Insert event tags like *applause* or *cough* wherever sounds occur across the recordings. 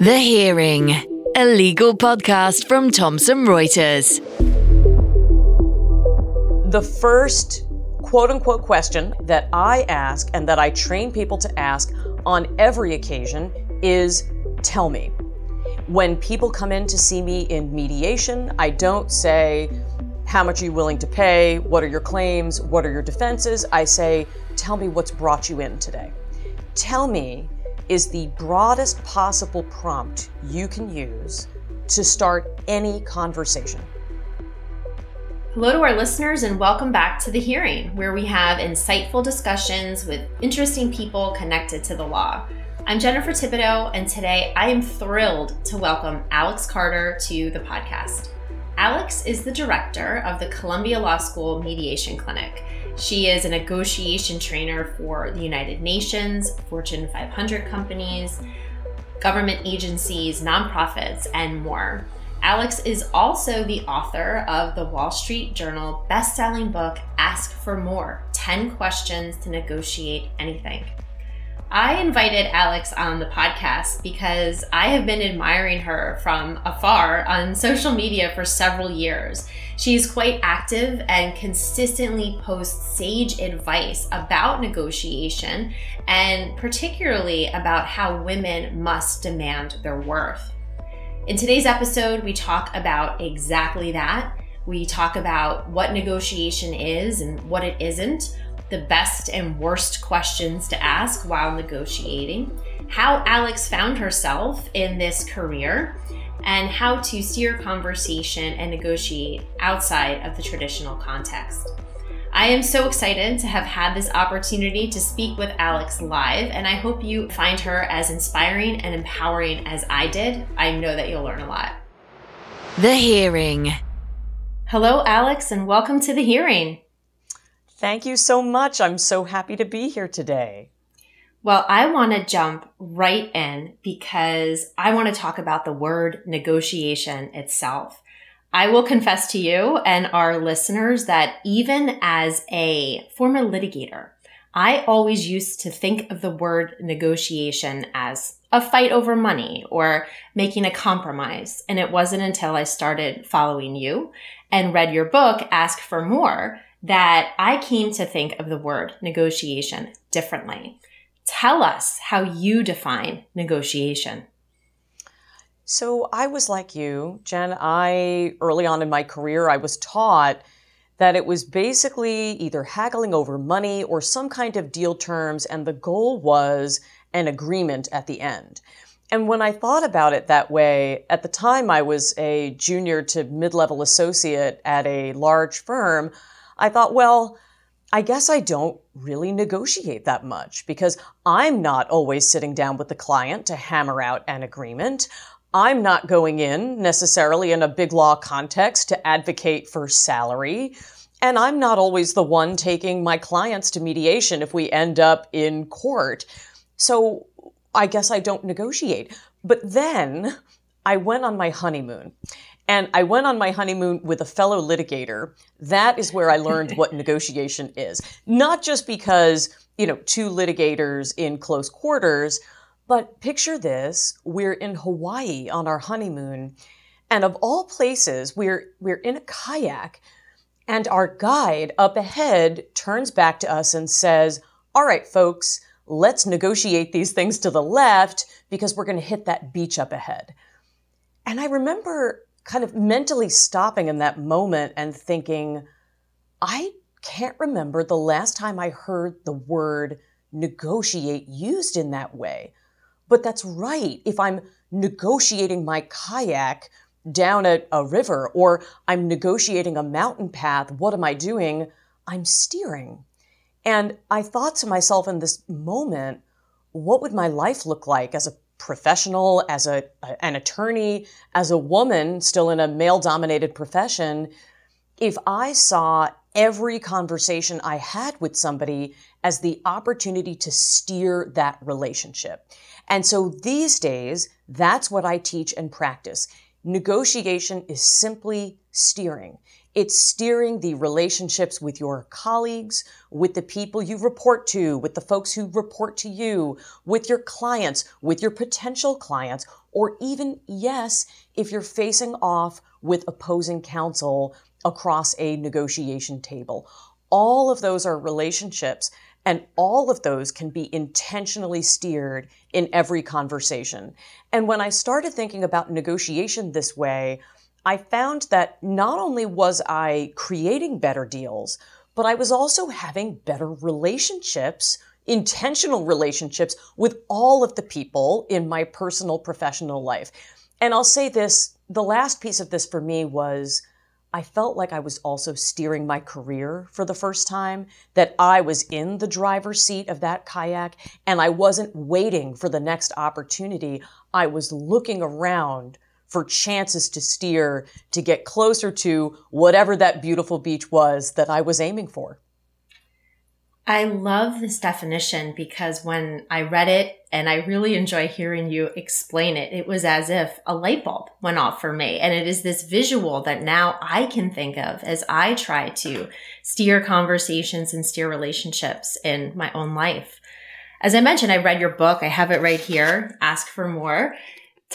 The Hearing, a legal podcast from Thomson Reuters. The first quote unquote question that I ask and that I train people to ask on every occasion is tell me. When people come in to see me in mediation, I don't say, how much are you willing to pay? What are your claims? What are your defenses? I say, tell me what's brought you in today. Tell me is the broadest possible prompt you can use to start any conversation. Hello to our listeners, and welcome back to The Hearing, where we have insightful discussions with interesting people connected to the law. I'm Jennifer Thibodeau, and today I am thrilled to welcome Alex Carter to the podcast. Alex is the director of the Columbia Law School Mediation Clinic. She is a negotiation trainer for the United Nations, Fortune 500 companies, government agencies, nonprofits, and more. Alex is also the author of the Wall Street Journal best-selling book Ask for More: 10 Questions to Negotiate Anything. I invited Alex on the podcast because I have been admiring her from afar on social media for several years. She's quite active and consistently posts sage advice about negotiation and particularly about how women must demand their worth. In today's episode, we talk about exactly that. We talk about what negotiation is and what it isn't the best and worst questions to ask while negotiating, how Alex found herself in this career, and how to steer conversation and negotiate outside of the traditional context. I am so excited to have had this opportunity to speak with Alex live, and I hope you find her as inspiring and empowering as I did. I know that you'll learn a lot. The Hearing. Hello, Alex, and welcome to the hearing. Thank you so much. I'm so happy to be here today. Well, I want to jump right in because I want to talk about the word negotiation itself. I will confess to you and our listeners that even as a former litigator, I always used to think of the word negotiation as a fight over money or making a compromise. And it wasn't until I started following you and read your book, Ask for More, that I came to think of the word negotiation differently. Tell us how you define negotiation. So I was like you, Jen. I, early on in my career, I was taught that it was basically either haggling over money or some kind of deal terms, and the goal was an agreement at the end. And when I thought about it that way, at the time I was a junior to mid level associate at a large firm. I thought, well, I guess I don't really negotiate that much because I'm not always sitting down with the client to hammer out an agreement. I'm not going in necessarily in a big law context to advocate for salary. And I'm not always the one taking my clients to mediation if we end up in court. So I guess I don't negotiate. But then I went on my honeymoon and I went on my honeymoon with a fellow litigator. That is where I learned *laughs* what negotiation is. Not just because, you know, two litigators in close quarters, but picture this. We're in Hawaii on our honeymoon. And of all places, we're, we're in a kayak and our guide up ahead turns back to us and says, all right, folks, let's negotiate these things to the left because we're going to hit that beach up ahead. And I remember kind of mentally stopping in that moment and thinking, I can't remember the last time I heard the word negotiate used in that way. But that's right. If I'm negotiating my kayak down a, a river or I'm negotiating a mountain path, what am I doing? I'm steering. And I thought to myself in this moment, what would my life look like as a professional, as a, an attorney, as a woman still in a male dominated profession, if I saw every conversation I had with somebody as the opportunity to steer that relationship. And so these days, that's what I teach and practice. Negotiation is simply steering. It's steering the relationships with your colleagues, with the people you report to, with the folks who report to you, with your clients, with your potential clients, or even, yes, if you're facing off with opposing counsel across a negotiation table. All of those are relationships, and all of those can be intentionally steered in every conversation. And when I started thinking about negotiation this way, I found that not only was I creating better deals, but I was also having better relationships, intentional relationships with all of the people in my personal professional life. And I'll say this the last piece of this for me was I felt like I was also steering my career for the first time, that I was in the driver's seat of that kayak and I wasn't waiting for the next opportunity. I was looking around for chances to steer to get closer to whatever that beautiful beach was that I was aiming for. I love this definition because when I read it, and I really enjoy hearing you explain it, it was as if a light bulb went off for me. And it is this visual that now I can think of as I try to steer conversations and steer relationships in my own life. As I mentioned, I read your book. I have it right here. Ask for more.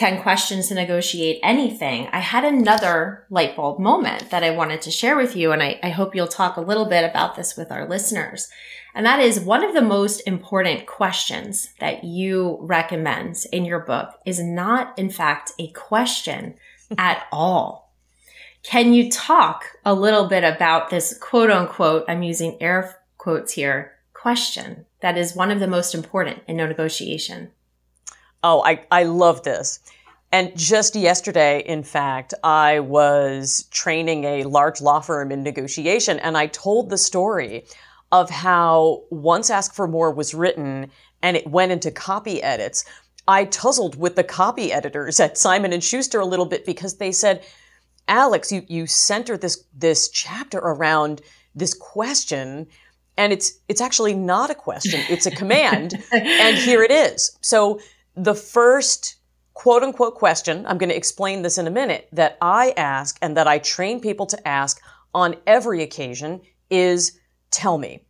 10 questions to negotiate anything, I had another light bulb moment that I wanted to share with you. And I, I, hope you'll talk a little bit about this with our listeners. And that is one of the most important questions that you recommend in your book is not, in fact, a question *laughs* at all. Can you talk a little bit about this quote unquote, I'm using air quotes here, question that is one of the most important in no negotiation? Oh, I, I love this. And just yesterday, in fact, I was training a large law firm in negotiation, and I told the story of how once Ask for More was written and it went into copy edits. I tuzzled with the copy editors at Simon and Schuster a little bit because they said, Alex, you, you center this, this chapter around this question and it's, it's actually not a question. It's a command. and here it is. So the first quote unquote question, I'm going to explain this in a minute, that I ask and that I train people to ask on every occasion is tell me.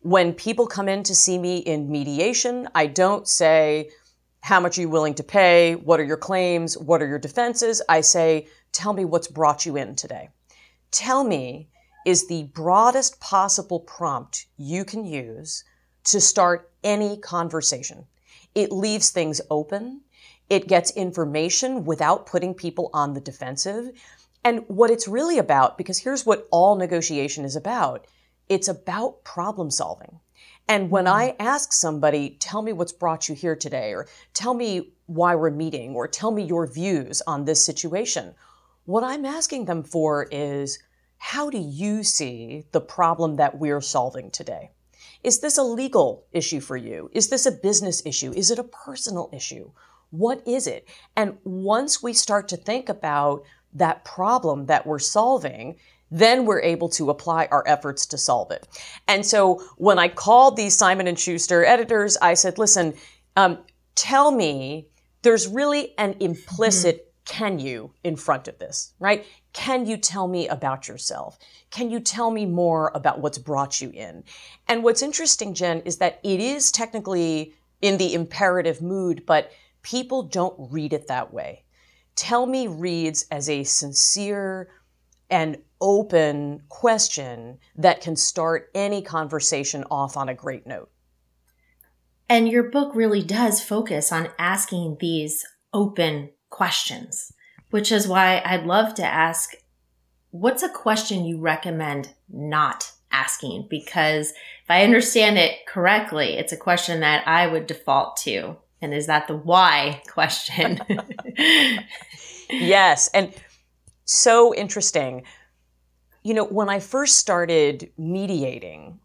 When people come in to see me in mediation, I don't say, how much are you willing to pay? What are your claims? What are your defenses? I say, tell me what's brought you in today. Tell me is the broadest possible prompt you can use to start any conversation. It leaves things open. It gets information without putting people on the defensive. And what it's really about, because here's what all negotiation is about it's about problem solving. And when I mm-hmm. ask somebody, tell me what's brought you here today, or tell me why we're meeting, or tell me your views on this situation, what I'm asking them for is, how do you see the problem that we're solving today? Is this a legal issue for you? Is this a business issue? Is it a personal issue? What is it? And once we start to think about that problem that we're solving, then we're able to apply our efforts to solve it. And so when I called these Simon and Schuster editors, I said, listen, um, tell me there's really an implicit. Can you in front of this, right? Can you tell me about yourself? Can you tell me more about what's brought you in? And what's interesting, Jen, is that it is technically in the imperative mood, but people don't read it that way. Tell me reads as a sincere and open question that can start any conversation off on a great note. And your book really does focus on asking these open questions, which is why I'd love to ask what's a question you recommend not asking? Because if I understand it correctly, it's a question that I would default to. And is that the why question? *laughs* yes. And so interesting. You know, when I first started mediating,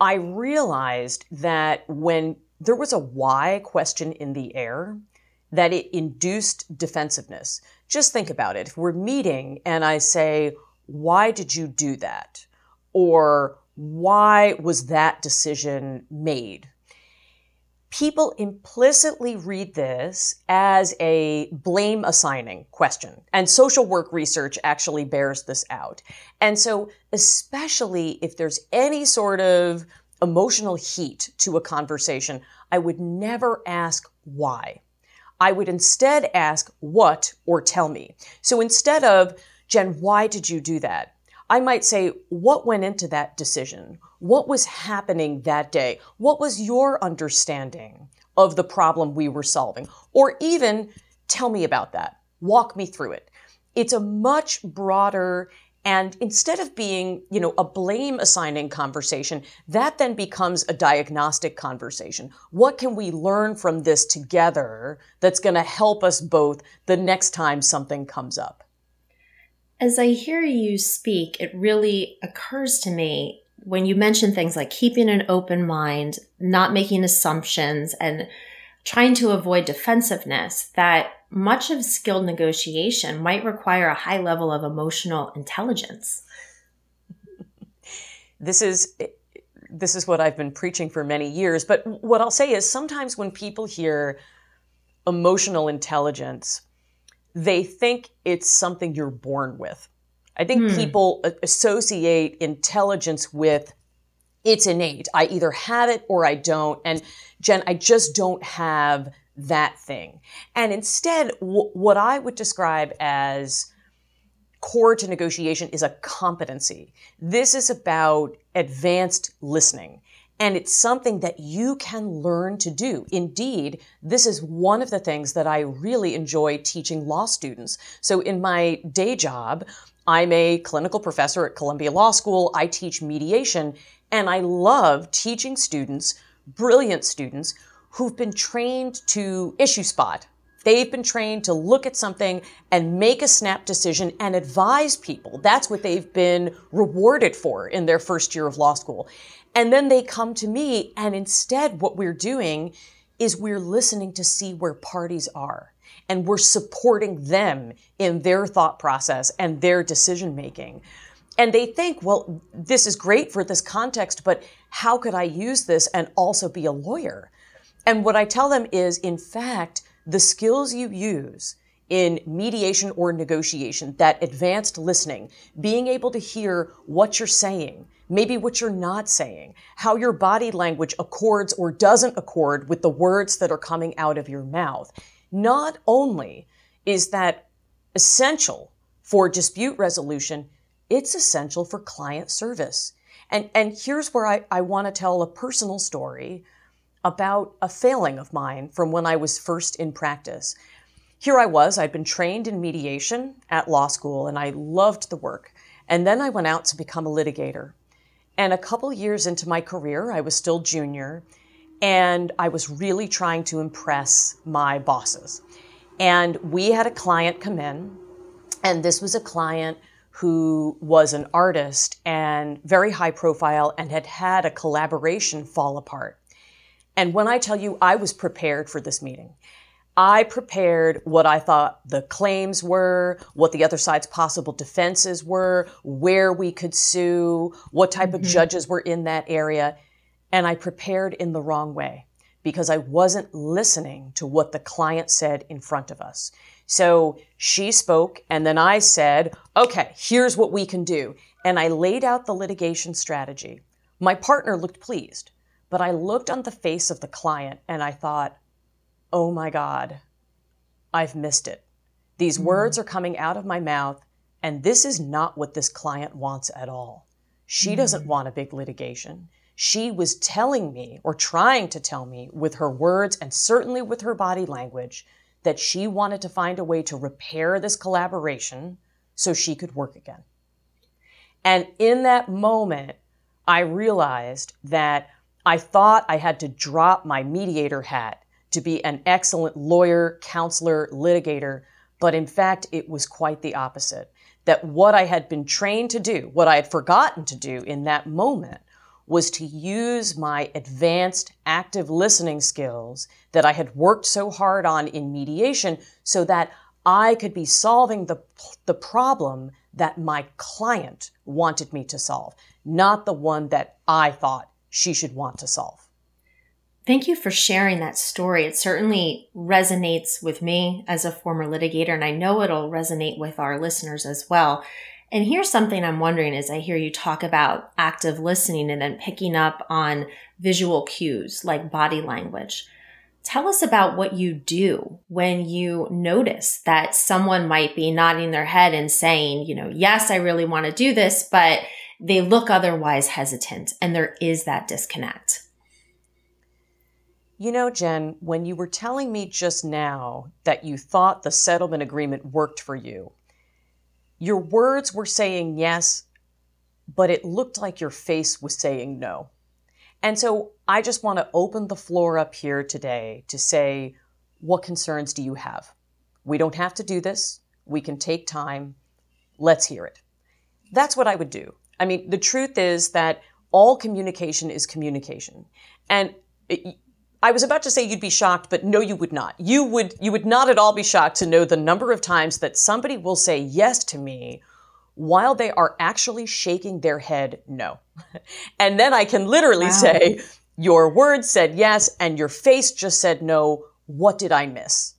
I realized that when there was a why question in the air, that it induced defensiveness. Just think about it. If we're meeting and I say, why did you do that? Or why was that decision made? people implicitly read this as a blame assigning question. And social work research actually bears this out. And so, especially if there's any sort of emotional heat to a conversation, I would never ask why. I would instead ask what or tell me. So instead of, Jen, why did you do that? I might say, what went into that decision? What was happening that day? What was your understanding of the problem we were solving? Or even tell me about that. Walk me through it. It's a much broader and instead of being, you know, a blame assigning conversation, that then becomes a diagnostic conversation. What can we learn from this together that's going to help us both the next time something comes up? As I hear you speak, it really occurs to me when you mention things like keeping an open mind, not making assumptions, and trying to avoid defensiveness, that much of skilled negotiation might require a high level of emotional intelligence. This is this is what I've been preaching for many years, but what I'll say is sometimes when people hear emotional intelligence, they think it's something you're born with. I think hmm. people associate intelligence with it's innate. I either have it or I don't. And Jen, I just don't have that thing. And instead, w- what I would describe as core to negotiation is a competency. This is about advanced listening. And it's something that you can learn to do. Indeed, this is one of the things that I really enjoy teaching law students. So in my day job, I'm a clinical professor at Columbia Law School. I teach mediation and I love teaching students, brilliant students, who've been trained to issue spot. They've been trained to look at something and make a snap decision and advise people. That's what they've been rewarded for in their first year of law school. And then they come to me, and instead, what we're doing is we're listening to see where parties are. And we're supporting them in their thought process and their decision making. And they think, well, this is great for this context, but how could I use this and also be a lawyer? And what I tell them is, in fact, the skills you use in mediation or negotiation, that advanced listening, being able to hear what you're saying, maybe what you're not saying, how your body language accords or doesn't accord with the words that are coming out of your mouth. Not only is that essential for dispute resolution, it's essential for client service. And, and here's where I, I want to tell a personal story about a failing of mine from when I was first in practice. Here I was, I'd been trained in mediation at law school and I loved the work. And then I went out to become a litigator. And a couple years into my career, I was still junior, and I was really trying to impress my bosses. And we had a client come in, and this was a client who was an artist and very high profile and had had a collaboration fall apart. And when I tell you I was prepared for this meeting, I prepared what I thought the claims were, what the other side's possible defenses were, where we could sue, what type mm-hmm. of judges were in that area. And I prepared in the wrong way because I wasn't listening to what the client said in front of us. So she spoke, and then I said, okay, here's what we can do. And I laid out the litigation strategy. My partner looked pleased, but I looked on the face of the client and I thought, oh my God, I've missed it. These mm-hmm. words are coming out of my mouth, and this is not what this client wants at all. She mm-hmm. doesn't want a big litigation. She was telling me, or trying to tell me, with her words and certainly with her body language, that she wanted to find a way to repair this collaboration so she could work again. And in that moment, I realized that I thought I had to drop my mediator hat to be an excellent lawyer, counselor, litigator, but in fact, it was quite the opposite. That what I had been trained to do, what I had forgotten to do in that moment, was to use my advanced active listening skills that I had worked so hard on in mediation so that I could be solving the, the problem that my client wanted me to solve, not the one that I thought she should want to solve. Thank you for sharing that story. It certainly resonates with me as a former litigator, and I know it'll resonate with our listeners as well. And here's something I'm wondering as I hear you talk about active listening and then picking up on visual cues like body language. Tell us about what you do when you notice that someone might be nodding their head and saying, you know, yes, I really want to do this, but they look otherwise hesitant and there is that disconnect. You know, Jen, when you were telling me just now that you thought the settlement agreement worked for you, your words were saying yes, but it looked like your face was saying no. And so I just want to open the floor up here today to say, what concerns do you have? We don't have to do this. We can take time. Let's hear it. That's what I would do. I mean, the truth is that all communication is communication. And it, I was about to say you'd be shocked, but no, you would not. You would, you would not at all be shocked to know the number of times that somebody will say yes to me while they are actually shaking their head no. *laughs* and then I can literally wow. say, your words said yes and your face just said no. What did I miss?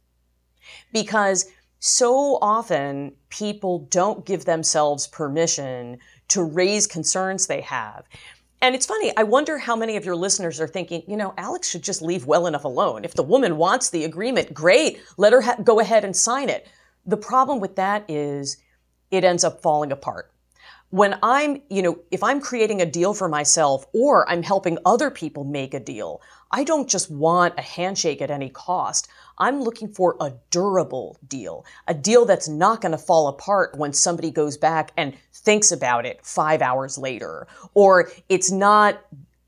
Because so often people don't give themselves permission to raise concerns they have. And it's funny, I wonder how many of your listeners are thinking, you know, Alex should just leave well enough alone. If the woman wants the agreement, great, let her ha- go ahead and sign it. The problem with that is it ends up falling apart. When I'm, you know, if I'm creating a deal for myself or I'm helping other people make a deal, I don't just want a handshake at any cost. I'm looking for a durable deal, a deal that's not going to fall apart when somebody goes back and thinks about it five hours later, or it's not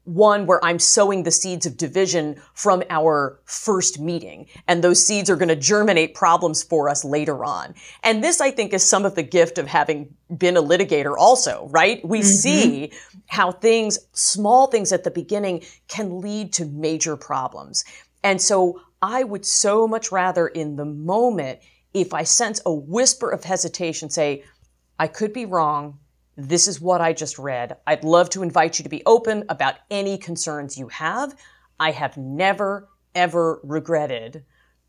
one where I'm sowing the seeds of division from our first meeting. And those seeds are going to germinate problems for us later on. And this, I think, is some of the gift of having been a litigator also, right? We mm-hmm. see how things, small things at the beginning can lead to major problems. And so I would so much rather in the moment, if I sense a whisper of hesitation, say, I could be wrong. This is what I just read. I'd love to invite you to be open about any concerns you have. I have never, ever regretted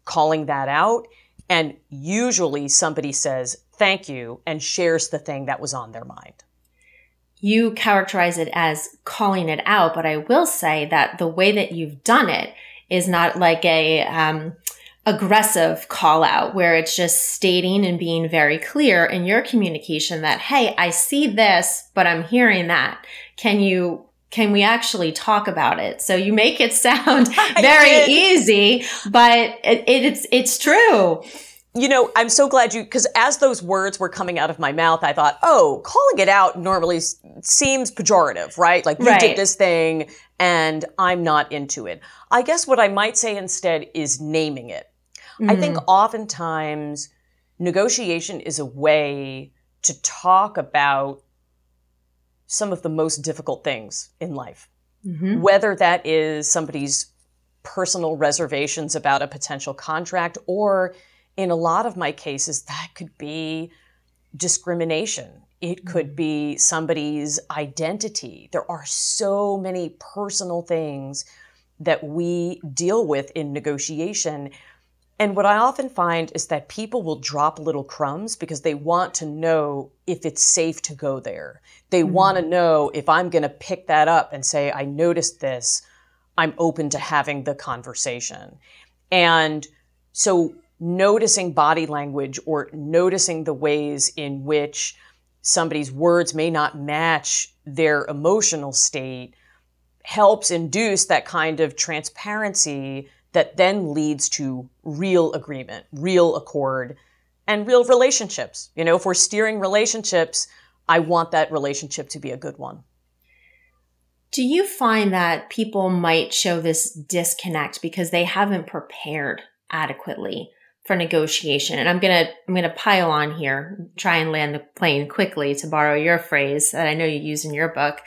calling that out. And usually somebody says, thank you, and shares the thing that was on their mind. You characterize it as calling it out, but I will say that the way that you've done it is not like a um, aggressive call out where it's just stating and being very clear in your communication that hey i see this but i'm hearing that. Can you can we actually talk about it? So you make it *laughs* sound *laughs* very easy but it, it, it's it's true you know, I'm so glad you, because as those words were coming out of my mouth, I thought, oh, calling it out normally seems pejorative, right? Like you right. did this thing and I'm not into it. I guess what I might say instead is naming it. Mm-hmm. I think mm-hmm. oftentimes negotiation is a way to talk about some of the most difficult things in life. Mm-hmm. Whether that is somebody's personal reservations about a potential contract, or in a lot of my cases, that could be discrimination. It could mm-hmm. be somebody's identity. There are so many personal things that we deal with in negotiation. And what I often find is that people will drop little crumbs because they want to know if it's safe to go there. They mm-hmm. want to know if I'm going to pick that up and say, I noticed this, I'm open to having the conversation. And so noticing body language or noticing the ways in which somebody's words may not match their emotional state helps induce that kind of transparency that then leads to real agreement, real accord, and real relationships. You know, if we're steering relationships, I want that relationship to be a good one. Do you find that people might show this disconnect because they haven't prepared adequately for negotiation? And I'm to I'm to pile on here, try and land the plane quickly to borrow your phrase that I know you use in your book.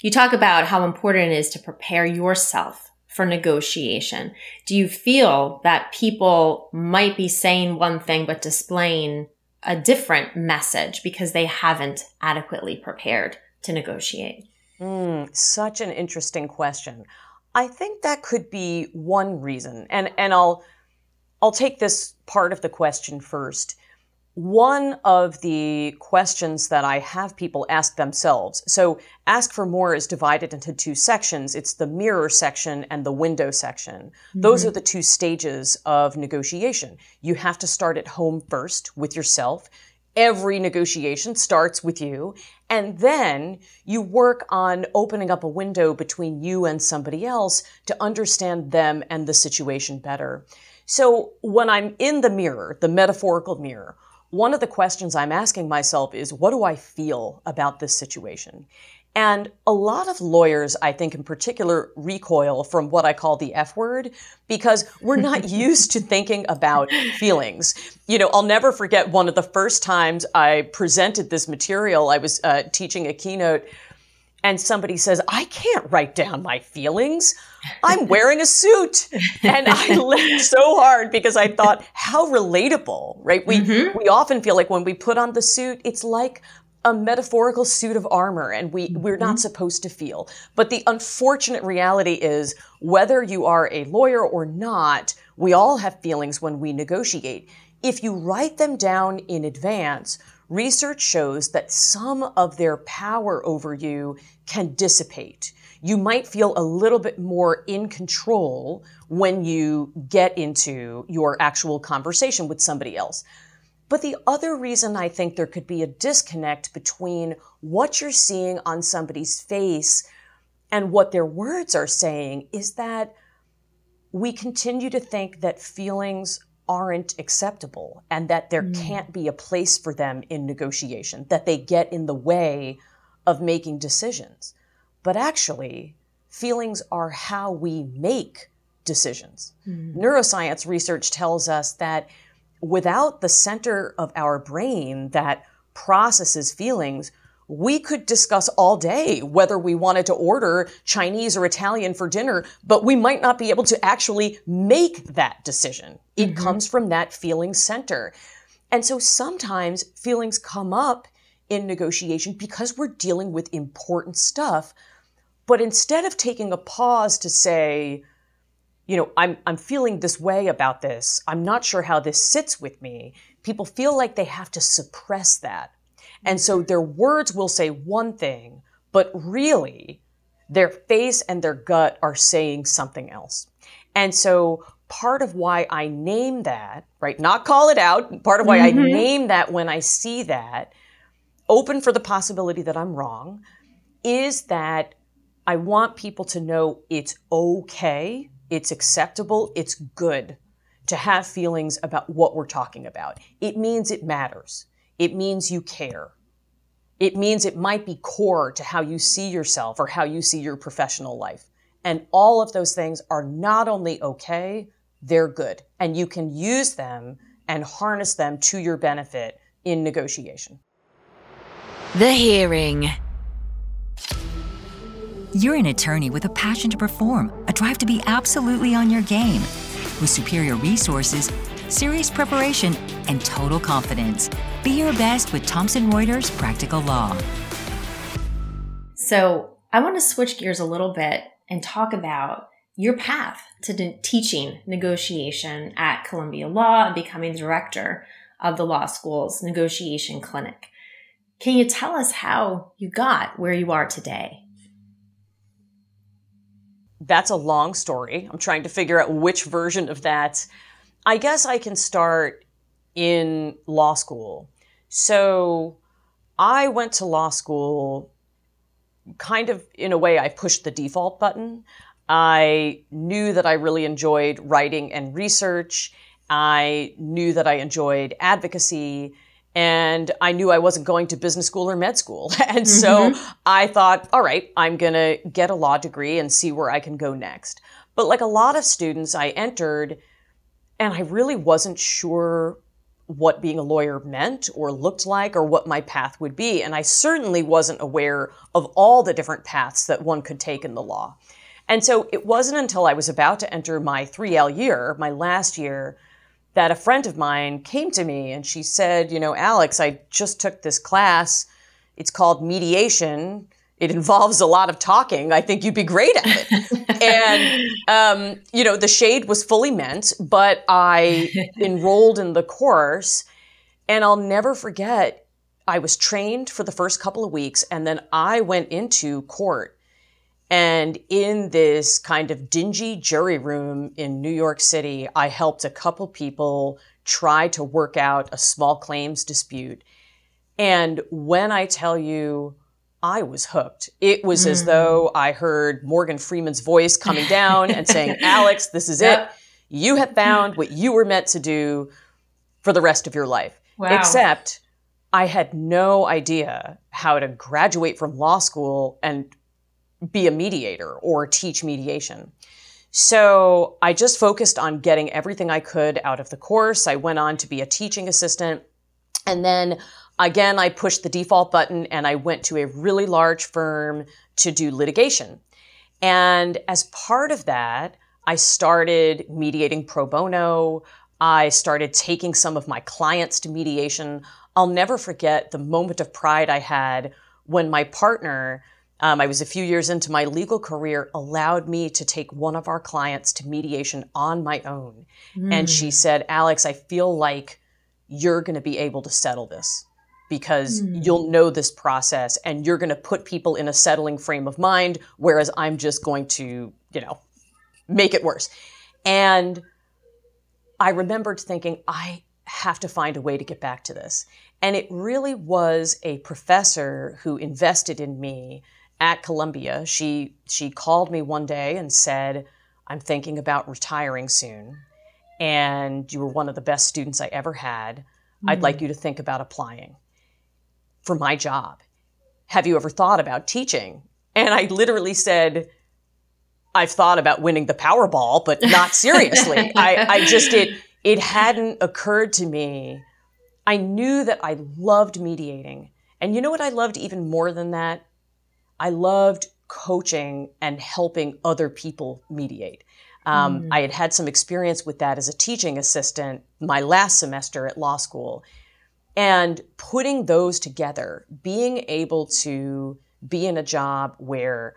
You talk about how important it is to prepare yourself for negotiation. Do you feel that people might be saying one thing but displaying a different message because they haven't adequately prepared to negotiate? Mm, such an interesting question. I think that could be one reason. And and I'll I'll take this part of the question first. One of the questions that I have people ask themselves. So ask for more is divided into two sections. It's the mirror section and the window section. Mm-hmm. Those are the two stages of negotiation. You have to start at home first with yourself every negotiation starts with you. And then you work on opening up a window between you and somebody else to understand them and the situation better. So when I'm in the mirror, the metaphorical mirror, one of the questions I'm asking myself is, what do I feel about this situation? And a lot of lawyers, I think in particular, recoil from what I call the F word because we're not *laughs* used to thinking about feelings. You know, I'll never forget one of the first times I presented this material. I was uh, teaching a keynote and somebody says, I can't write down my feelings. I'm *laughs* wearing a suit. And I *laughs* laughed so hard because I thought, how relatable, right? We, mm-hmm. we often feel like when we put on the suit, it's like a metaphorical suit of armor and we, we're not mm-hmm. supposed to feel. But the unfortunate reality is whether you are a lawyer or not, we all have feelings when we negotiate. If you write them down in advance, research shows that some of their power over you can dissipate. You might feel a little bit more in control when you get into your actual conversation with somebody else. But the other reason I think there could be a disconnect between what you're seeing on somebody's face and what their words are saying is that we continue to think that feelings aren't acceptable and that there mm. can't be a place for them in negotiation, that they get in the way of making decisions. But actually, feelings are how we make decisions. Mm. Neuroscience research tells us that without the center of our brain that processes feelings, we could discuss all day whether we wanted to order Chinese or Italian for dinner, but we might not be able to actually make that decision. It mm-hmm. comes from that feeling center. And so sometimes feelings come up in negotiation because we're dealing with important stuff. But instead of taking a pause to say, you know, I'm, I'm feeling this way about this. I'm not sure how this sits with me. People feel like they have to suppress that. And so their words will say one thing, but really their face and their gut are saying something else. And so part of why I name that, right, not call it out, part of why mm-hmm. I name that when I see that, open for the possibility that I'm wrong, is that I want people to know it's okay it's acceptable, it's good to have feelings about what we're talking about. It means it matters. It means you care. It means it might be core to how you see yourself or how you see your professional life. And all of those things are not only okay, they're good. And you can use them and harness them to your benefit in negotiation. The hearing. You're an attorney with a passion to perform, a drive to be absolutely on your game. With superior resources, serious preparation, and total confidence. Be your best with Thomson Reuters Practical Law. So, I want to switch gears a little bit and talk about your path to de- teaching negotiation at Columbia Law and becoming director of the law school's negotiation clinic. Can you tell us how you got where you are today? That's a long story. I'm trying to figure out which version of that. I guess I can start in law school. So I went to law school kind of in a way I pushed the default button. I knew that I really enjoyed writing and research. I knew that I enjoyed advocacy and I knew I wasn't going to business school or med school. *laughs* And so mm-hmm. I thought, all right, I'm going to get a law degree and see where I can go next. But like a lot of students, I entered and I really wasn't sure what being a lawyer meant or looked like or what my path would be. And I certainly wasn't aware of all the different paths that one could take in the law. And so it wasn't until I was about to enter my 3L year, my last year, that a friend of mine came to me and she said, You know, Alex, I just took this class. It's called mediation. it involves a lot of talking. I think you'd be great at it. *laughs* and, um, you know, the shade was fully meant, but I *laughs* enrolled in the course. And I'll never forget, I was trained for the first couple of weeks, and then I went into court. And in this kind of dingy jury room in New York City, I helped a couple people try to work out a small claims dispute. And when I tell you, I was hooked. It was mm. as though I heard Morgan Freeman's voice coming down and saying, *laughs* Alex, this is yep. it. You have found what you were meant to do for the rest of your life. Wow. Except I had no idea how to graduate from law school and be a mediator or teach mediation. So I just focused on getting everything I could out of the course. I went on to be a teaching assistant. And then Again, I pushed the default button and I went to a really large firm to do litigation. And as part of that, I started mediating pro bono. I started taking some of my clients to mediation. I'll never forget the moment of pride I had when my partner, um, I was a few years into my legal career, allowed me to take one of our clients to mediation on my own. Mm. And she hmm. said, Alex, I feel like you're going to be able to settle this because mm. you'll know this process and you're going to put people in a settling frame of mind, whereas I'm just going to, you know, make it worse. And I remembered thinking, I have to find a way to get back to this. And it really was a professor who invested in me at Columbia. She she called me one day and said, "I'm thinking about retiring soon, and you were one of the best students I ever had. Mm. I'd like hmm. you to think about applying." for my job. Have you ever thought about teaching? And I literally said, I've thought about winning the Powerball, but not seriously. I, I just, it, it hadn't occurred to me. I knew that I loved mediating. And you know what I loved even more than that? I loved coaching and helping other people mediate. Um, mm. I had had some experience with that as a teaching assistant my last semester at law school. And putting those together, being able to be in a job where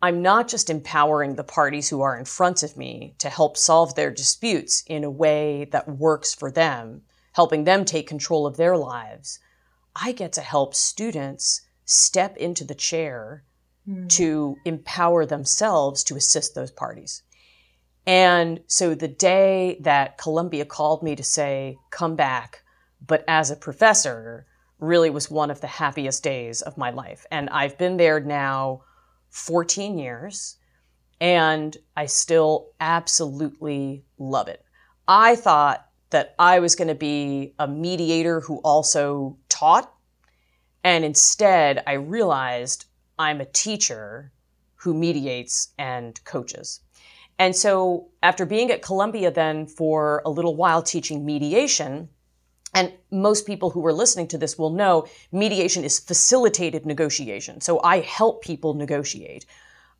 I'm not just empowering the parties who are in front of me to help solve their disputes in a way that works for them, helping them take control of their lives. I get to help students step into the chair mm. to empower themselves to assist those parties. And so the day that Columbia called me to say, come back, but as a professor, really was one of the happiest days of my life. And I've been there now 14 years, and I still absolutely love it. I thought that I was going to be a mediator who also taught, and instead I realized I'm a teacher who mediates and coaches. And so after being at Columbia then for a little while teaching mediation, and most people who are listening to this will know mediation is facilitated negotiation. So I help people negotiate.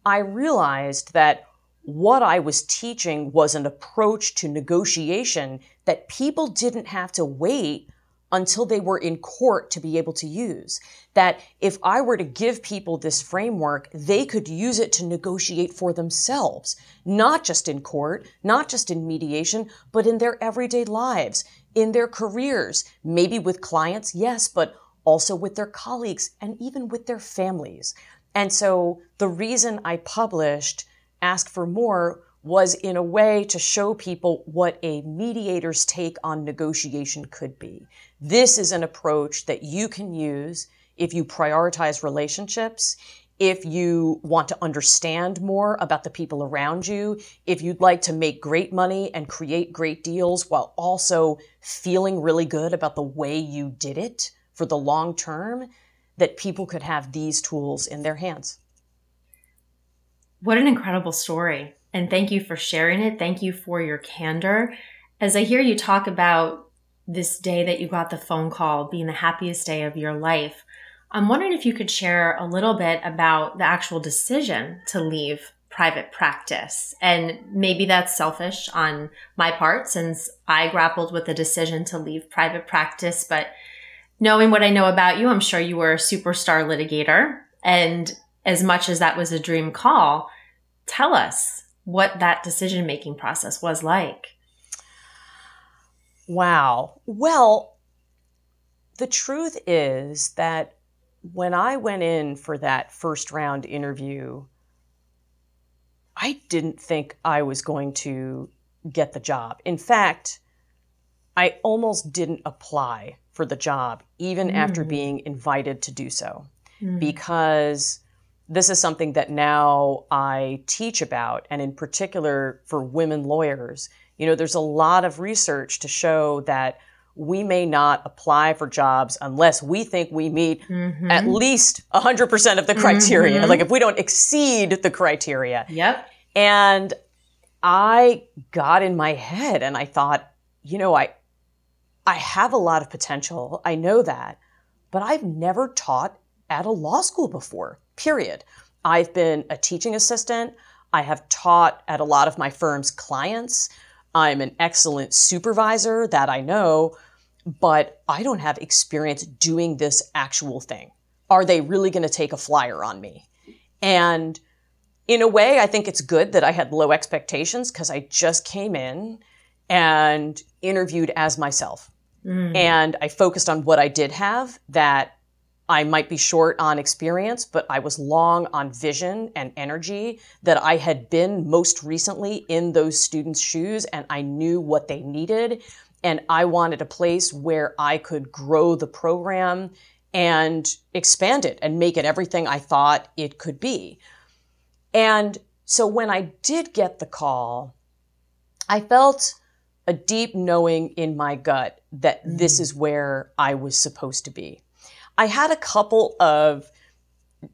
I realized that what I was teaching was an approach to negotiation that people didn't have to wait until they were in court to be able to use. That if I were to give people this framework, they could use it to negotiate for themselves, not just in court, not just in mediation, but in their everyday lives, in their careers, maybe with clients, yes, but also with their colleagues and even with their families. And so the reason I published Ask for More was in a way to show people what a mediator's take on negotiation could be. This is an approach that you can use if you prioritize relationships, if you want to understand more about the people around you, if you'd like to make great money and create great deals while also feeling really good about the way you did it for the long term, that people could have these tools in their hands. What an incredible story. And thank you for sharing it. Thank you for your candor. As I hear you talk about this day that you got the phone call being the happiest day of your life, I'm wondering if you could share a little bit about the actual decision to leave private practice. And maybe that's selfish on my part since I grappled with the decision to leave private practice. But knowing what I know about you, I'm sure you were a superstar litigator. And as much as that was a dream call, tell us what that decision making process was like. Wow. Well, the truth is that when I went in for that first round interview, I didn't think I was going to get the job. In fact, I almost didn't apply for the job, even mm. after being invited to do so, mm. because this is something that now I teach about, and in particular for women lawyers. You know, there's a lot of research to show that we may not apply for jobs unless we think we meet mm-hmm. at least 100% of the criteria. Mm-hmm. Like if we don't exceed the criteria. Yep. And I got in my head and I thought, you know, I I have a lot of potential. I know that. But I've never taught at a law school before. Period. I've been a teaching assistant. I have taught at a lot of my firm's clients. I'm an excellent supervisor, that I know, but I don't have experience doing this actual thing. Are they really going to take a flyer on me? And in a way, I think it's good that I had low expectations because I just came in and interviewed as myself. Mm. And I focused on what I did have that I might be short on experience, but I was long on vision and energy that I had been most recently in those students' shoes and I knew what they needed. And I wanted a place where I could grow the program and expand it and make it everything I thought it could be. And so when I did get the call, I felt a deep knowing in my gut that mm. this is where I was supposed to be. I had a couple of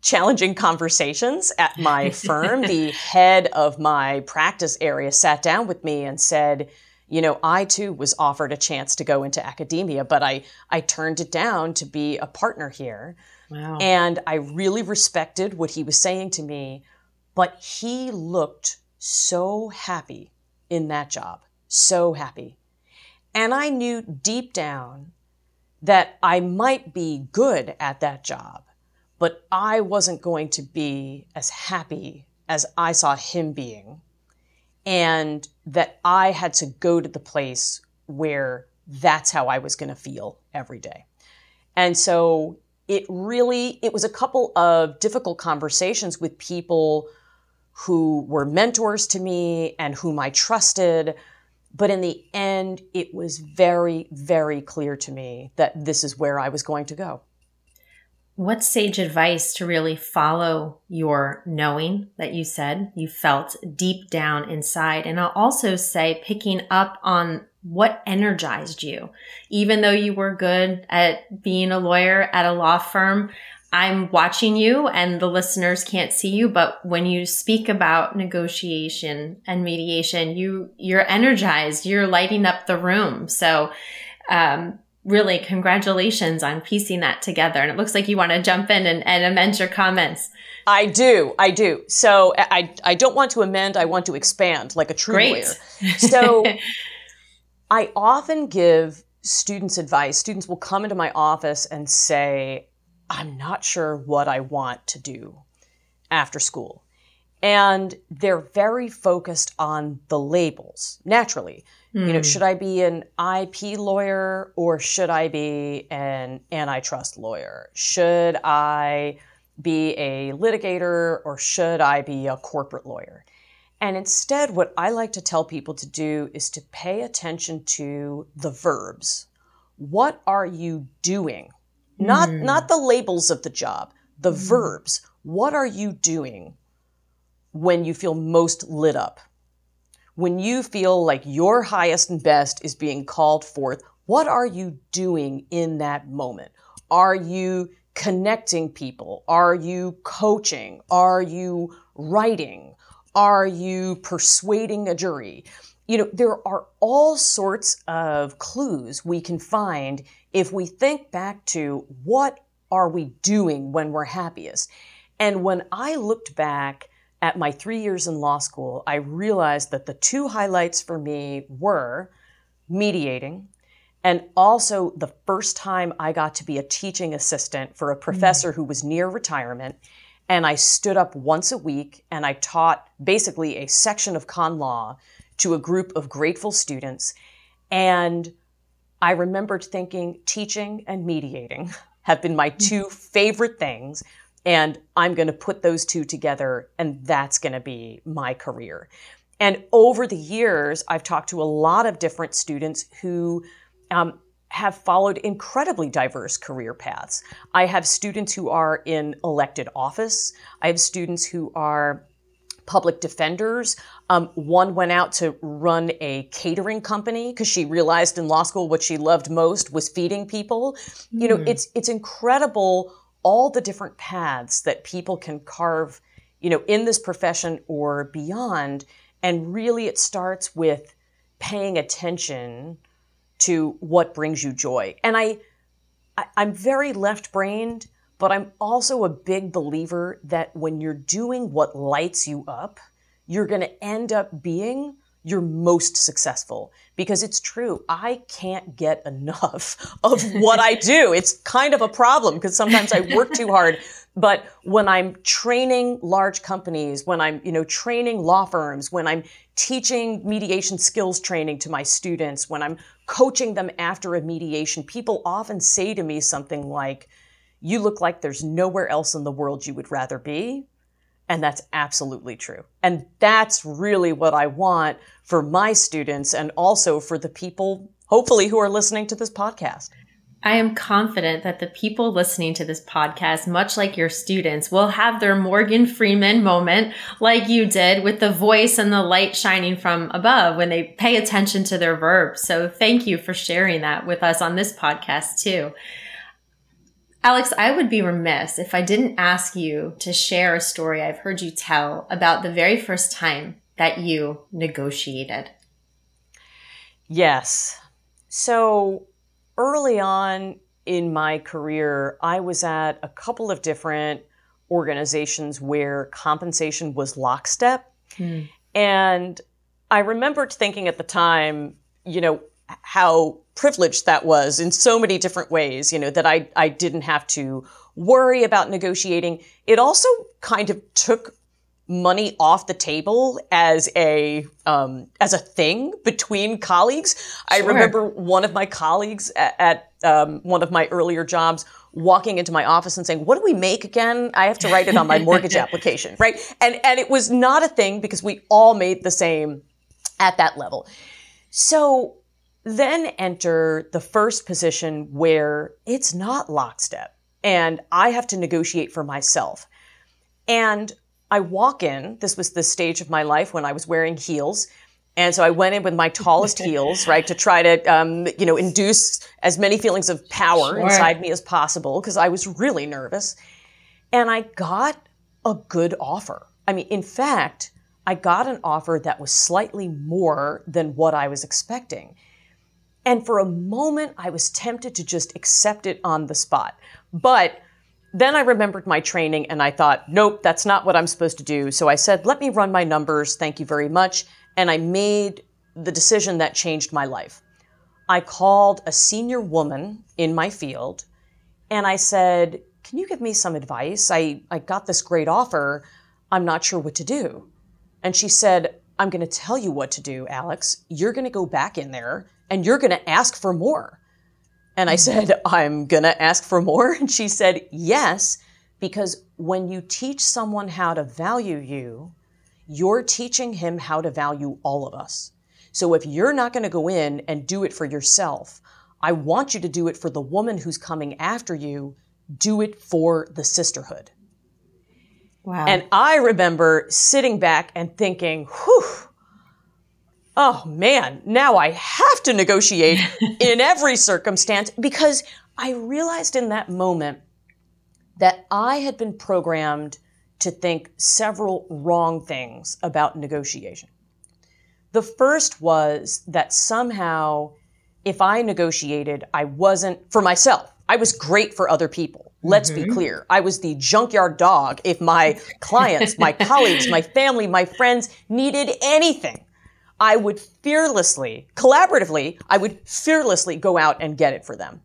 challenging conversations at my *laughs* firm. the head of my practice area sat down with me and said, you know, I too was offered a chance to go into academia, but I, I turned it down to be a partner here. Wow. And I really respected what he was saying to me, but he looked so happy in that job, so happy. And I knew deep down that I might be good at that job, but I wasn't going to be as happy as I saw him being. And that I had to go to the place where that's how I was going to feel every day. And so it really, it was a couple of difficult conversations with people who were mentors to me and whom I trusted. But in the end, it was very, very clear to me that this is where I was going to go. What sage advice to really follow your knowing that you said you felt deep down inside? And I'll also say picking up on what energized you. Even though you were good at being a lawyer at a law firm, I'm watching you and the listeners can't see you, but when you speak about negotiation and mediation, you, you're energized, you're lighting up the room. So, um, really congratulations on piecing that together. And it looks like you want to jump in and, and amend your comments. I do. I do. So I, I don't want to amend. I want to expand like a true Great. lawyer. So *laughs* I often give students advice. Students will come into my office and say, I'm not sure what I want to do after school. And they're very focused on the labels, naturally. Mm. You know, hmm. should I be an IP lawyer or should I be an antitrust lawyer? Should I be a litigator or should I be a corporate lawyer? And instead, what I like to tell people to do is to pay attention to the verbs. What are you doing? Not mm. not the labels of the job, the mm. verbs. What are you doing when you feel most lit up? When you feel like your highest and best is being called forth, what are you doing in that moment? Are you connecting people? Are you coaching? Are you writing? Are you persuading a jury? You know, there are all sorts of clues we can find if we think back to what are we doing when we're happiest. And when I looked back at my three years in law school, I realized that the two highlights for me were mediating and also the first time I got to be a teaching assistant for a professor mm. who was near retirement and I stood up once a week and I taught basically a section of con law to a group of grateful students. And I remembered thinking teaching and mediating *laughs* have been my two favorite things. And I'm going to put those two together, and that's going to be my career. And over the years, I've talked to a lot of different students who um, have followed incredibly diverse career paths. I have students who are in elected office. I have students who are public defenders. Um, one went out to run a catering company because she realized in law school what she loved most was feeding people. Mm. You know, hmm. it's it's incredible all the different paths that people can carve, you know, in this profession or beyond. And really, it starts with paying attention to what brings you joy. And I, I I'm very left brained, but I'm also a big believer that when you're doing what lights you up, you're going to end up being your most successful because it's true. I can't get enough *laughs* of what I do. It's kind of a problem because sometimes I work too hard. But when I'm training large companies, when I'm, you know, training law firms, when I'm teaching mediation skills training to my students, when I'm coaching them after a mediation, people often say to me something like, you look like there's nowhere else in the world you would rather be. And that's absolutely true. And that's really what I want for my students and also for the people, hopefully, who are listening to this podcast. I am confident that the people listening to this podcast, much like your students, will have their Morgan Freeman moment like you did with the voice and the light shining from above when they pay attention to their verbs. So thank you for sharing that with us on this podcast too. Alex, I would be remiss if I didn't ask you to share a story I've heard you tell about the very first time that you negotiated. Yes. So early on in my career, I was at a couple of different organizations where compensation was lockstep. Hmm. And I remembered thinking at the time, you know, how privileged that was in so many different ways, you know, that I, I didn't have to worry about negotiating. It also kind of took money off the table as a um, as a thing between colleagues. Sure. I remember one of my colleagues at, at um, one of my earlier jobs walking into my office and saying, "What do we make again? I have to write it on my mortgage *laughs* application." Right? And and it was not a thing because we all made the same at that level. So then enter the first position where it's not lockstep and I have to negotiate for myself. And I walk in, this was the stage of my life when I was wearing heels. And so I went in with my tallest *laughs* heels, right, to try to, um, you know, induce as many feelings of power sure. inside me as possible because I was really nervous. And I got a good offer. I mean, in fact, I got an offer that was slightly more than what I was expecting. And for a moment, I was tempted to just accept it on the spot. But then I remembered my training and I thought, nope, that's not what I'm supposed to do. So I said, let me run my numbers. Thank you very much. And I made the decision that changed my life. I called a senior woman in my field and I said, can you give me some advice? I, I got this great offer. I'm not sure what to do. And she said, I'm going to tell you what to do, Alex. You're going to go back in there and you're going to ask for more. And I hmm. said, *laughs* I'm going to ask for more. *laughs* And she said, Yes, because when you teach someone how to value you, you're teaching him how to value all of us. So if you're not going to go in and do it for yourself, I want you to do it for the woman who's coming after you. Do it for the sisterhood. Wow. And I remember sitting back and thinking, whew, oh man, now I have to negotiate *laughs* in every circumstance because I realized in that moment that I had been programmed to think several wrong things about negotiation. The first was that somehow, if I negotiated, I wasn't for myself. I was great for other people. Let's mm-hmm. be clear. I was the junkyard dog if my clients, my *laughs* colleagues, my family, my friends needed anything. I would fearlessly, collaboratively, I would fearlessly go out and get it for them.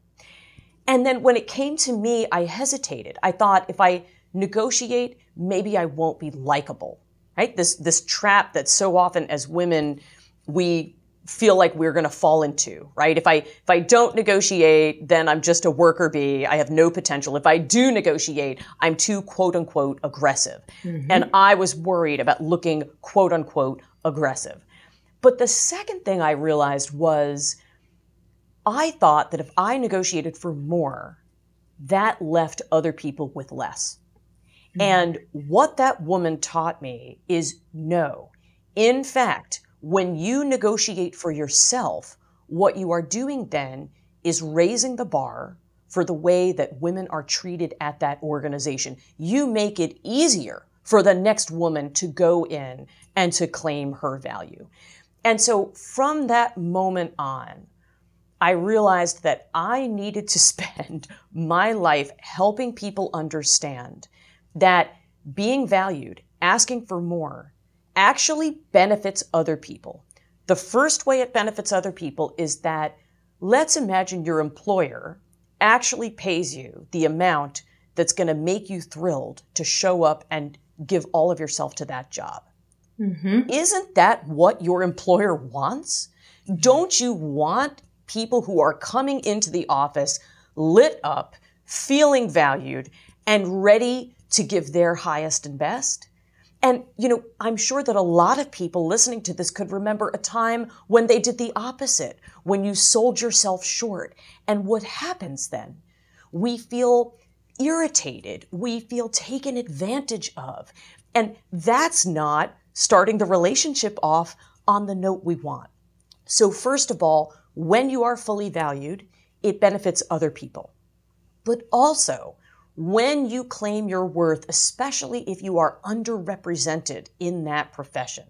And then when it came to me, I hesitated. I thought if I negotiate, maybe I won't be likable, right? This, this trap that so often as women, we feel like we're going to fall into, right? If I if I don't negotiate, then I'm just a worker bee. I have no potential. If I do negotiate, I'm too quote unquote aggressive. Mm-hmm. And I was worried about looking quote unquote aggressive. But the second thing I realized was I thought that if I negotiated for more, that left other people with less. Mm-hmm. And what that woman taught me is no. In fact, when you negotiate for yourself, what you are doing then is raising the bar for the way that women are treated at that organization. You make it easier for the next woman to go in and to claim her value. And so from that moment on, I realized that I needed to *laughs* spend my life helping people understand that being valued, asking for more, actually benefits other people. The first way it benefits other people is that let's imagine your employer actually pays you the amount that's going to make you thrilled to show up and give all of yourself to that job. Mm-hmm. Isn't that what your employer wants? Don't you want people who are coming into the office lit up, feeling valued, and ready to give their highest and best? And, you know, I'm sure that a lot of people listening to this could remember a time when they did the opposite, when you sold yourself short. And what happens then? We feel irritated. We feel taken advantage of. And that's not starting the relationship off on the note we want. So, first of all, when you are fully valued, it benefits other people. But also, when you claim your worth, especially if you are underrepresented in that profession,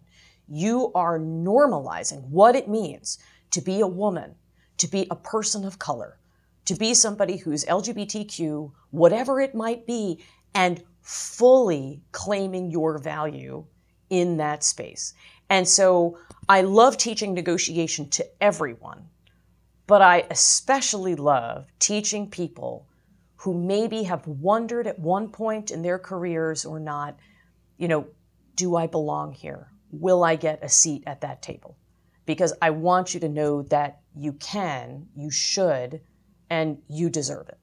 you are normalizing what it means to be a woman, to be a person of color, to be somebody who's LGBTQ, whatever it might be, and fully claiming your value in that space. And so I love teaching negotiation to everyone, but I especially love teaching people who maybe have wondered at one point in their careers or not, you know, do I belong here? Will I get a seat at that table? Because I want you to know that you can, you should, and you deserve it.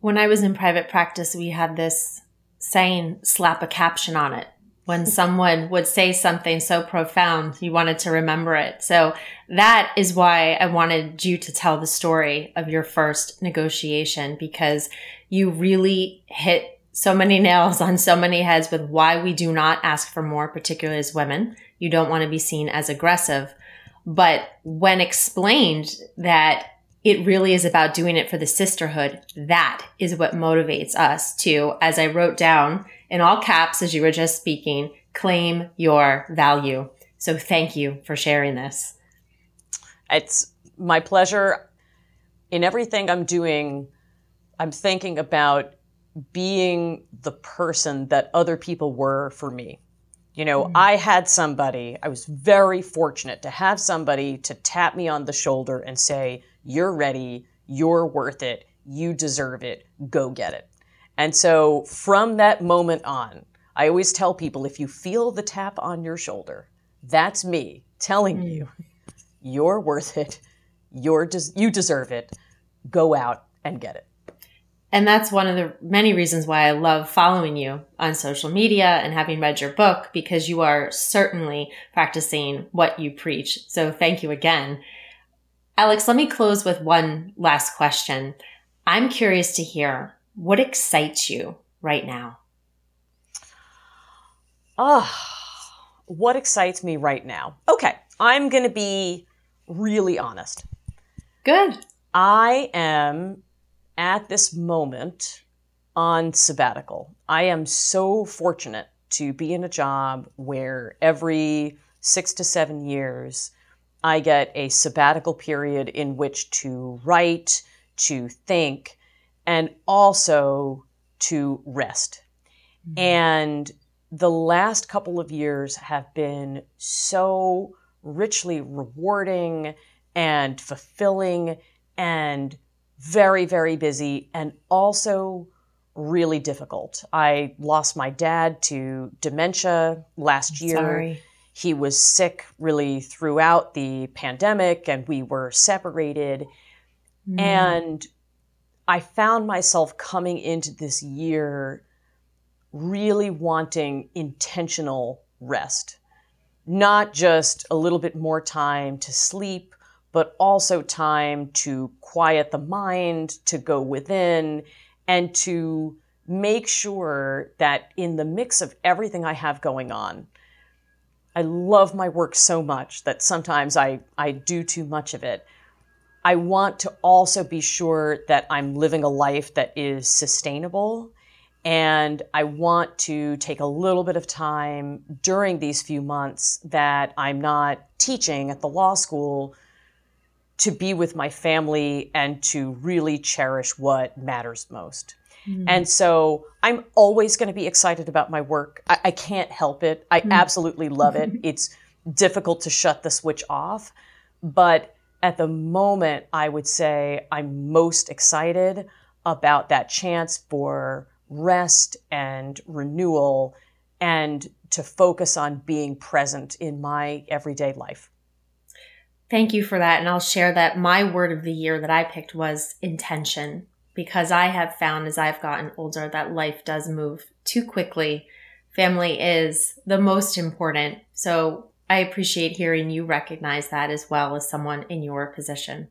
When I was in private practice, we had this saying, slap a caption on it when someone would say something so profound, you wanted to remember it. So that is why I wanted you to tell the story of your first negotiation because you really hit so many nails on so many heads with why we do not ask for more, particularly as women. You don't want to be seen as aggressive. But when explained that it really is about doing it for the sisterhood, that is what motivates us to, as I wrote down, in all caps as you were just speaking, claim your value. So thank you for sharing this. It's my pleasure. In everything I'm doing, I'm thinking about being the person that other people were for me. You know, mm-hmm. I had somebody, I was very fortunate to have somebody to tap me on the shoulder and say, You're ready, you're worth it, you deserve it, go get it. And so from that moment on, I always tell people if you feel the tap on your shoulder, that's me telling mm. you *laughs* you're worth it, you're des- you deserve it. Go out and get it. And that's one of the many reasons why I love following you on social media and having read your book because you are certainly practicing what you preach. So thank you again. Alex, let me close with one last question. I'm curious to hear what excites you right now? Oh, what excites me right now? Okay, I'm going to be really honest. Good. I am at this moment on sabbatical. I am so fortunate to be in a job where every six to seven years I get a sabbatical period in which to write, to think, and also to rest. Mm-hmm. And the last couple of years have been so richly rewarding and fulfilling and very, very busy and also really difficult. I lost my dad to dementia last year. Sorry. He was sick really throughout the pandemic, and we were separated. Mm. And I found myself coming into this year really wanting intentional rest, not just a little bit more time to sleep, but also time to quiet the mind, to go within, and to make sure that in the mix of everything I have going on, I love my work so much that sometimes I, I do too much of it. I want to also be sure that I'm living a life that is sustainable. And I want to take a little bit of time during these few months that I'm not teaching at the law school to be with my family and to really cherish what matters most. Mm. And so I'm always going to be excited about my work. I, I can't help it. I absolutely love it. *laughs* It's difficult to shut the switch off. But at the moment, I would say I'm most excited about that chance for rest and renewal and to focus on being present in my everyday life. Thank you for that. And I'll share that my word of the year that I picked was intention because I have found as I've gotten older that life does move too quickly. Family is the most important. So I appreciate hearing you recognize that as well as someone in your position.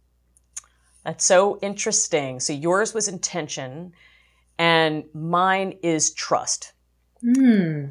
That's so interesting. So yours was intention, and mine is trust. Hmm.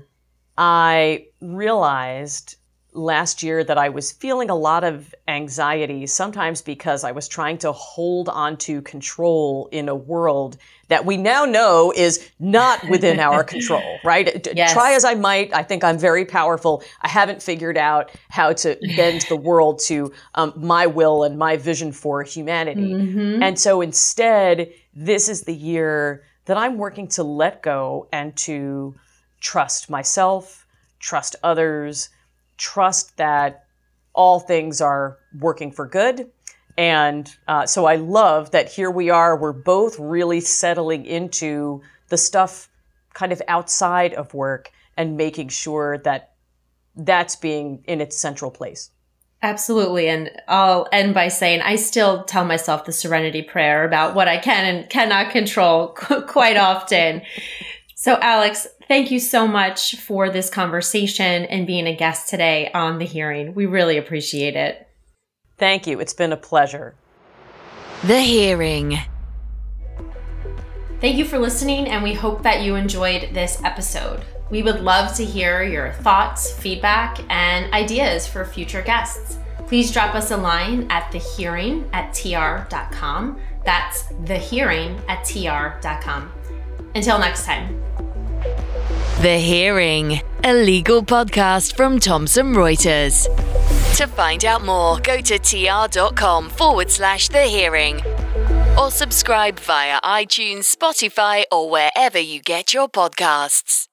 I realized last year that I was feeling a lot of anxiety, sometimes because I was trying to hold on to control in a world that we now know is not within our *laughs* control, right? Yes. Try as I might, I think I'm very powerful. I haven't figured out how to bend the world to um, my will and my vision for humanity. Mhm. And so instead, this is the year that I'm working to let go and to trust myself, trust others, trust that all things are working for good. And uh, so I love that here we are, we're both really settling into the stuff kind of outside of work and making sure that that's being in its central place. Absolutely. And I'll end by saying I still tell myself the serenity prayer about what I can and cannot control *laughs* quite often. So, Alex, thank you so much for this conversation and being a guest today on the hearing. We really appreciate it. Thank you. It's been a pleasure. The Hearing. Thank you for listening, and we hope that you enjoyed this episode. We would love to hear your thoughts, feedback, and ideas for future guests. Please drop us a line at thehearing at tr.com. That's thehearing at tr.com. Until next time. The Hearing, a legal podcast from Thomson Reuters. To find out more, go to tr.com forward slash the hearing or subscribe via iTunes, Spotify, or wherever you get your podcasts.